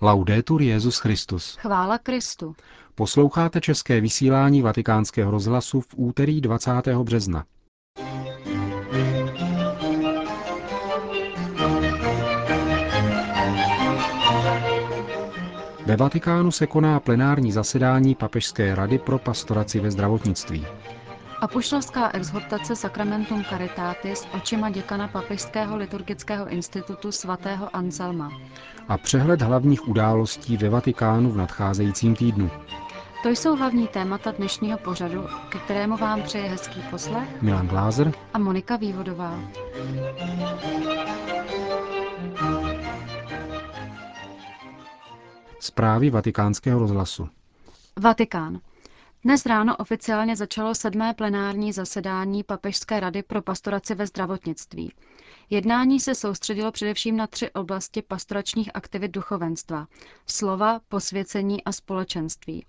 Laudetur Jezus Christus. Chvála Kristu. Posloucháte české vysílání Vatikánského rozhlasu v úterý 20. března. Ve Vatikánu se koná plenární zasedání Papežské rady pro pastoraci ve zdravotnictví. Apoštolská exhortace Sacramentum Caritatis očima děkana Papežského liturgického institutu svatého Anselma. A přehled hlavních událostí ve Vatikánu v nadcházejícím týdnu. To jsou hlavní témata dnešního pořadu, ke kterému vám přeje hezký poslech Milan Glázer a Monika Vývodová. Zprávy vatikánského rozhlasu. Vatikán. Dnes ráno oficiálně začalo sedmé plenární zasedání Papežské rady pro pastoraci ve zdravotnictví. Jednání se soustředilo především na tři oblasti pastoračních aktivit duchovenstva – slova, posvěcení a společenství.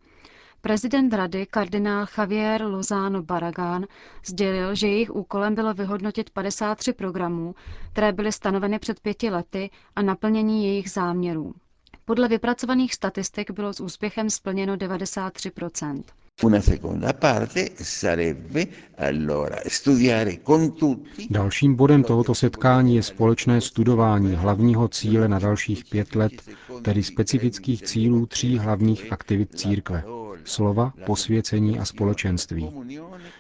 Prezident rady, kardinál Javier Lozano Baragán, sdělil, že jejich úkolem bylo vyhodnotit 53 programů, které byly stanoveny před pěti lety a naplnění jejich záměrů. Podle vypracovaných statistik bylo s úspěchem splněno 93 Una seconda parte sarebbe allora studiare con tutti Dalším bodem tohoto setkání je společné studování hlavního cíle na dalších pět let, tedy specifických cílů tří hlavních aktivit církve. Slova, posvěcení a společenství.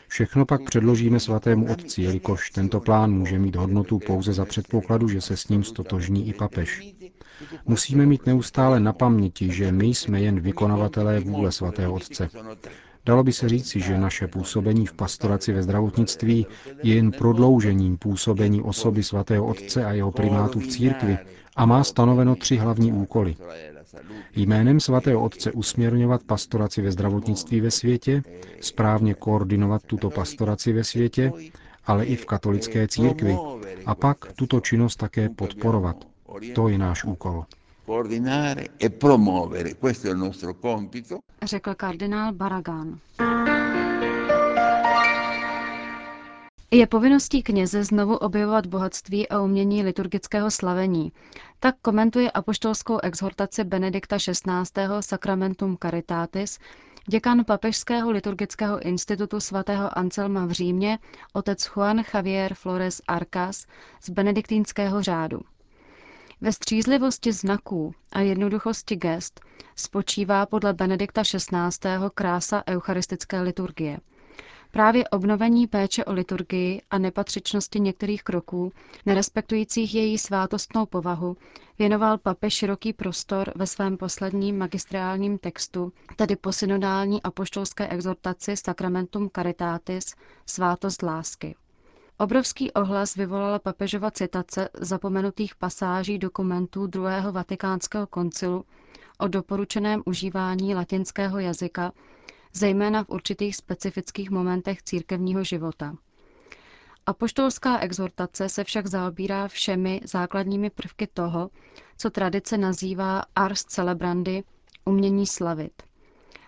Všechno pak předložíme svatému otci, jelikož tento plán může mít hodnotu pouze za předpokladu, že se s ním stotožní i papež. Musíme mít neustále na paměti, že my jsme jen vykonavatelé vůle svatého otce. Dalo by se říci, že naše působení v pastoraci ve zdravotnictví je jen prodloužením působení osoby svatého otce a jeho primátu v církvi a má stanoveno tři hlavní úkoly. Jménem svatého otce usměrňovat pastoraci ve zdravotnictví ve světě, správně koordinovat tuto pastoraci ve světě, ale i v katolické církvi a pak tuto činnost také podporovat. To je náš úkol. Řekl kardinál Baragán. Je povinností kněze znovu objevovat bohatství a umění liturgického slavení. Tak komentuje apoštolskou exhortaci Benedikta XVI. Sacramentum Caritatis, děkan Papežského liturgického institutu svatého Anselma v Římě, otec Juan Javier Flores Arcas z benediktínského řádu. Ve střízlivosti znaků a jednoduchosti gest spočívá podle Benedikta XVI. krása eucharistické liturgie. Právě obnovení péče o liturgii a nepatřičnosti některých kroků, nerespektujících její svátostnou povahu, věnoval papež široký prostor ve svém posledním magistrálním textu, tedy posynodální apoštolské exhortaci Sacramentum Caritatis, svátost lásky. Obrovský ohlas vyvolala papežova citace zapomenutých pasáží dokumentů druhého vatikánského koncilu o doporučeném užívání latinského jazyka, zejména v určitých specifických momentech církevního života. Apoštolská exhortace se však zaobírá všemi základními prvky toho, co tradice nazývá ars celebrandi, umění slavit.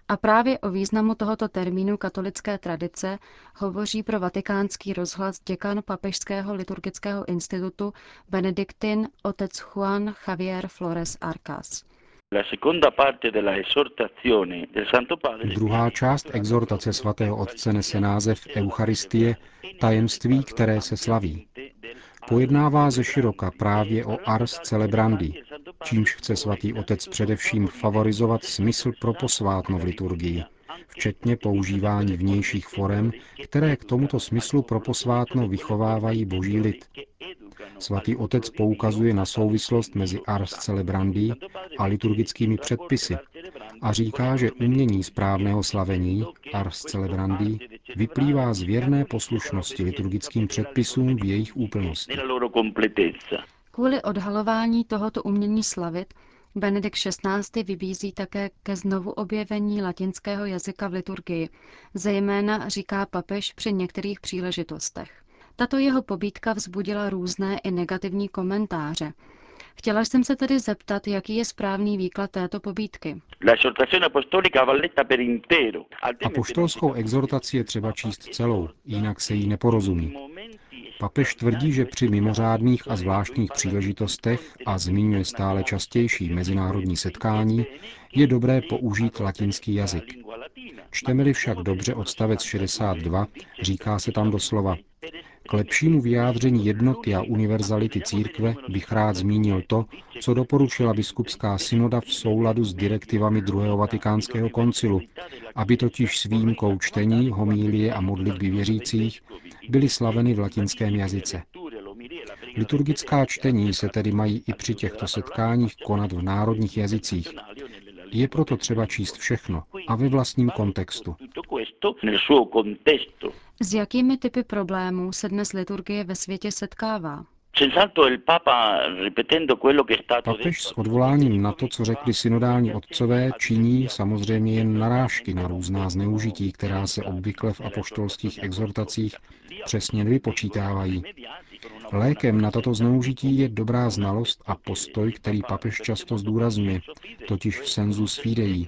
A právě o významu tohoto termínu katolické tradice hovoří pro vatikánský rozhlas děkan Papežského liturgického institutu Benediktin otec Juan Javier Flores Arcas. Druhá část exhortace svatého otce nese název Eucharistie, tajemství, které se slaví. Pojednává ze široka právě o ars celebrandi, čímž chce svatý otec především favorizovat smysl pro posvátno v liturgii, včetně používání vnějších forem, které k tomuto smyslu pro posvátno vychovávají boží lid. Svatý otec poukazuje na souvislost mezi ars celebrandi a liturgickými předpisy a říká, že umění správného slavení, ars celebrandi, vyplývá z věrné poslušnosti liturgickým předpisům v jejich úplnosti. Kvůli odhalování tohoto umění slavit Benedikt XVI. vybízí také ke znovu objevení latinského jazyka v liturgii, zejména říká papež při některých příležitostech. Tato jeho pobídka vzbudila různé i negativní komentáře. Chtěla jsem se tedy zeptat, jaký je správný výklad této pobídky. Apoštolskou exhortaci je třeba číst celou, jinak se jí neporozumí. Papež tvrdí, že při mimořádných a zvláštních příležitostech a zmiňuje stále častější mezinárodní setkání, je dobré použít latinský jazyk. Čteme-li však dobře odstavec 62, říká se tam doslova k lepšímu vyjádření jednoty a univerzality církve bych rád zmínil to, co doporučila biskupská synoda v souladu s direktivami druhého vatikánského koncilu, aby totiž s výjimkou čtení, homílie a modlitby věřících byly slaveny v latinském jazyce. Liturgická čtení se tedy mají i při těchto setkáních konat v národních jazycích. Je proto třeba číst všechno a ve vlastním kontextu. S jakými typy problémů se dnes liturgie ve světě setkává? Papež s odvoláním na to, co řekli synodální otcové, činí samozřejmě jen narážky na různá zneužití, která se obvykle v apoštolských exhortacích přesně nevypočítávají. Lékem na toto zneužití je dobrá znalost a postoj, který papež často zdůrazňuje, totiž v senzu fidei,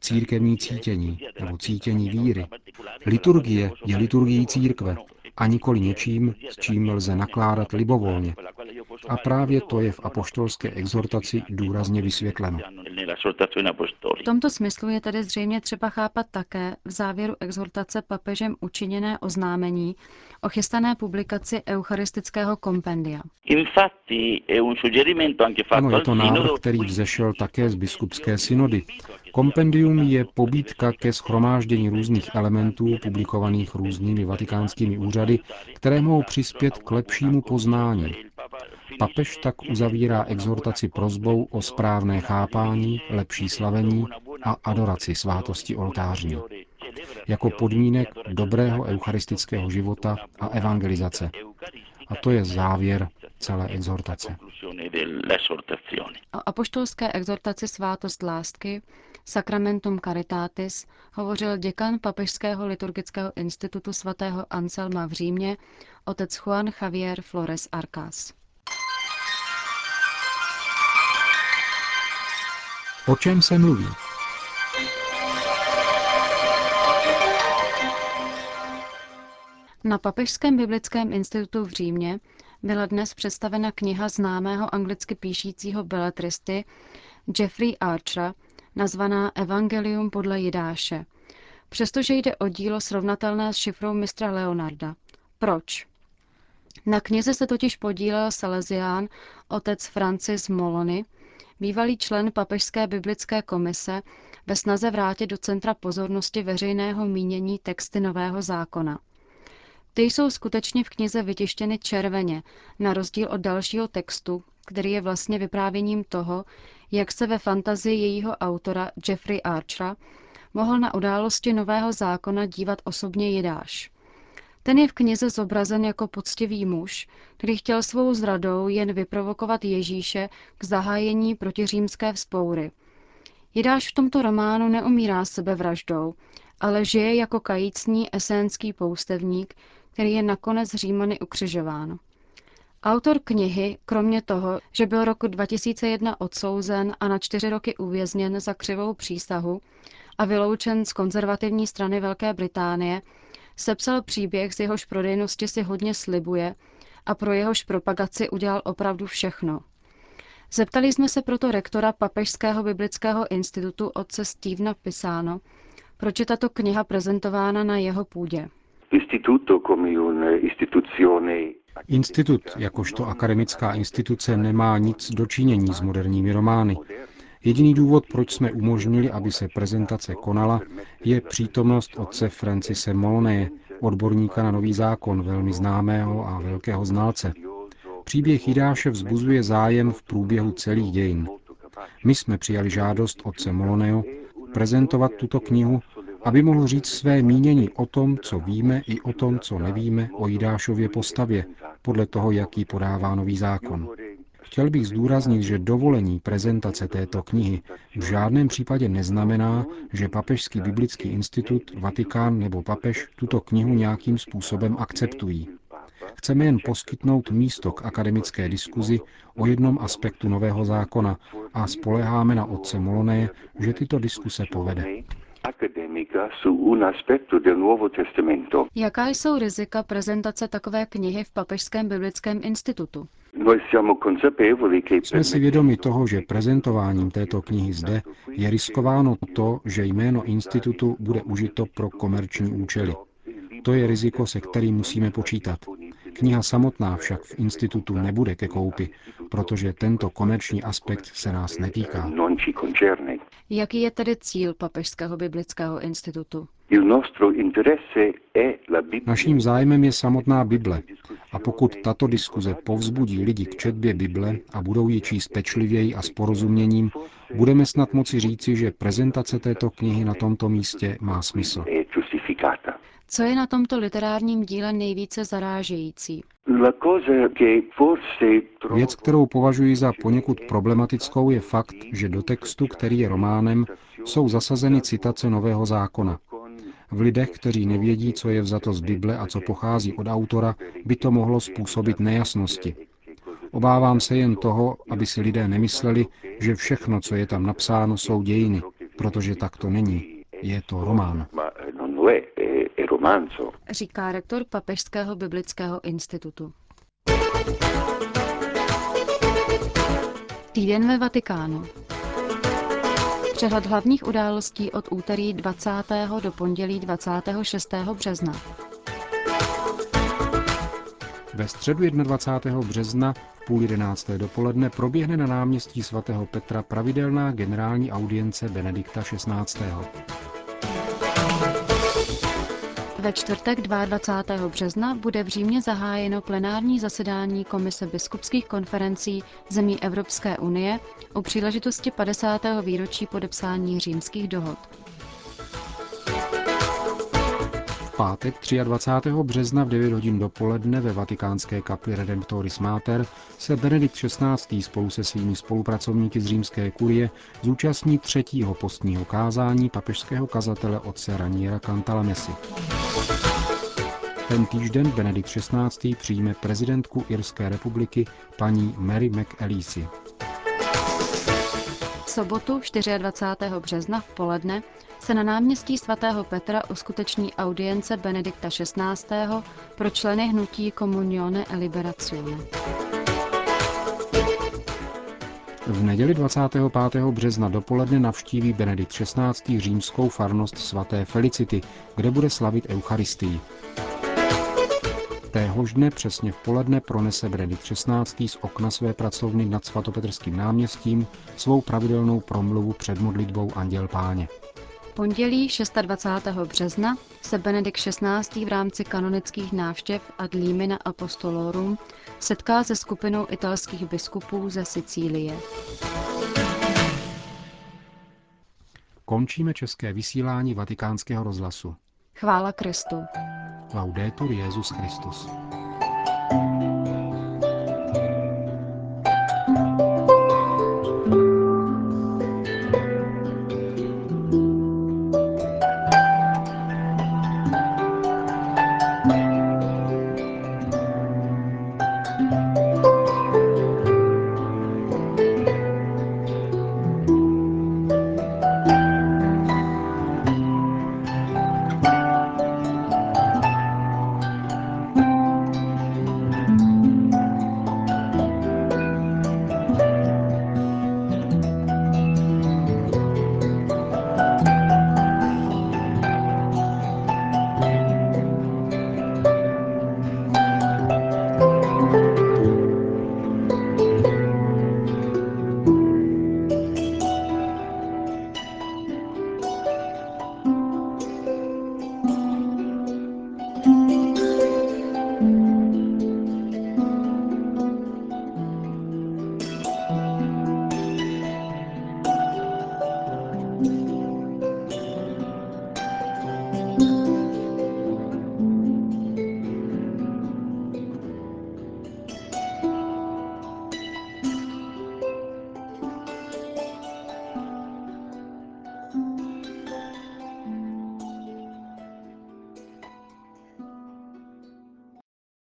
církevní cítění nebo cítění víry. Liturgie je liturgií církve a nikoli něčím, s čím lze nakládat libovolně. A právě to je v apoštolské exhortaci důrazně vysvětleno. V tomto smyslu je tedy zřejmě třeba chápat také v závěru exhortace papežem učiněné oznámení o chystané publikaci eucharistického kompendia. Ano, je to návrh, který vzešel také z biskupské synody. Kompendium je pobídka ke schromáždění různých elementů publikovaných různými vatikánskými úřady, které mohou přispět k lepšímu poznání. Papež tak uzavírá exhortaci prozbou o správné chápání, lepší slavení a adoraci svátosti oltářní jako podmínek dobrého eucharistického života a evangelizace. A to je závěr celé exhortace. O apoštolské exhortaci svátost lásky, Sacramentum Caritatis, hovořil děkan Papežského liturgického institutu svatého Anselma v Římě, otec Juan Javier Flores Arcas. O čem se mluví? Na Papežském biblickém institutu v Římě byla dnes představena kniha známého anglicky píšícího beletristy Jeffrey Archera, nazvaná Evangelium podle Jidáše. Přestože jde o dílo srovnatelné s šifrou mistra Leonarda. Proč? Na knize se totiž podílel Salesián otec Francis Molony, bývalý člen Papežské biblické komise, ve snaze vrátit do centra pozornosti veřejného mínění texty Nového zákona. Ty jsou skutečně v knize vytištěny červeně, na rozdíl od dalšího textu, který je vlastně vyprávěním toho, jak se ve fantazii jejího autora Jeffrey Archera mohl na události Nového zákona dívat osobně Jidáš. Ten je v knize zobrazen jako poctivý muž, který chtěl svou zradou jen vyprovokovat Ježíše k zahájení protiřímské vzpoury. Jidáš v tomto románu neumírá sebevraždou, ale žije jako kajícní esenský poustevník, který je nakonec Římany ukřižován. Autor knihy, kromě toho, že byl roku 2001 odsouzen a na čtyři roky uvězněn za křivou přísahu a vyloučen z konzervativní strany Velké Británie, sepsal příběh, z jehož prodejnosti si hodně slibuje a pro jehož propagaci udělal opravdu všechno. Zeptali jsme se proto rektora Papežského biblického institutu otce Stevena Pisano, proč je tato kniha prezentována na jeho půdě. Institut jakožto akademická instituce nemá nic dočinění s moderními romány. Jediný důvod, proč jsme umožnili, aby se prezentace konala, je přítomnost otce Francise Molné, odborníka na nový zákon, velmi známého a velkého znalce. Příběh Jidáše vzbuzuje zájem v průběhu celých dějin. My jsme přijali žádost otce Moloneo prezentovat tuto knihu aby mohl říct své mínění o tom, co víme i o tom, co nevíme o Jidášově postavě, podle toho, jaký podává nový zákon. Chtěl bych zdůraznit, že dovolení prezentace této knihy v žádném případě neznamená, že Papežský biblický institut, Vatikán nebo papež tuto knihu nějakým způsobem akceptují. Chceme jen poskytnout místo k akademické diskuzi o jednom aspektu nového zákona a spoleháme na otce Moloné, že tyto diskuse povede. Jaká jsou rizika prezentace takové knihy v Papežském biblickém institutu? Jsme si vědomi toho, že prezentováním této knihy zde je riskováno to, že jméno institutu bude užito pro komerční účely. To je riziko, se kterým musíme počítat. Kniha samotná však v institutu nebude ke koupi, protože tento komerční aspekt se nás netýká. Jaký je tedy cíl Papežského biblického institutu? Naším zájmem je samotná Bible. A pokud tato diskuze povzbudí lidi k četbě Bible a budou ji číst pečlivěji a s porozuměním, budeme snad moci říci, že prezentace této knihy na tomto místě má smysl. Co je na tomto literárním díle nejvíce zarážející? Věc, kterou považuji za poněkud problematickou, je fakt, že do textu, který je románem, jsou zasazeny citace Nového zákona. V lidech, kteří nevědí, co je vzato z Bible a co pochází od autora, by to mohlo způsobit nejasnosti. Obávám se jen toho, aby si lidé nemysleli, že všechno, co je tam napsáno, jsou dějiny, protože tak to není. Je to román. Říká rektor Papežského biblického institutu. Týden ve Vatikánu. Přehled hlavních událostí od úterý 20. do pondělí 26. března. Ve středu 21. března v půl jedenácté dopoledne proběhne na náměstí svatého Petra pravidelná generální audience Benedikta XVI. Ve čtvrtek 22. března bude v Římě zahájeno plenární zasedání Komise biskupských konferencí zemí Evropské unie u příležitosti 50. výročí podepsání římských dohod. Pátek 23. března v 9 hodin dopoledne ve vatikánské kapli Redemptoris Mater se Benedikt XVI. spolu se svými spolupracovníky z římské kurie zúčastní třetího postního kázání papežského kazatele otce Raniera Cantalamesi. Ten týžden Benedikt XVI. přijme prezidentku Irské republiky paní Mary McAleese. V sobotu 24. března v poledne se na náměstí svatého Petra uskuteční audience Benedikta XVI. pro členy hnutí Comunione e Liberazione. V neděli 25. března dopoledne navštíví Benedikt XVI. římskou farnost svaté Felicity, kde bude slavit Eucharistii. Téhož dne přesně v poledne pronese Benedikt XVI. z okna své pracovny nad svatopetrským náměstím svou pravidelnou promluvu před modlitbou Anděl Páně. Pondělí 26. března se Benedikt XVI. v rámci kanonických návštěv ad limina apostolorum setká se skupinou italských biskupů ze Sicílie. Končíme české vysílání vatikánského rozhlasu. Chvála Kristu. Laudetur Jezus Christus.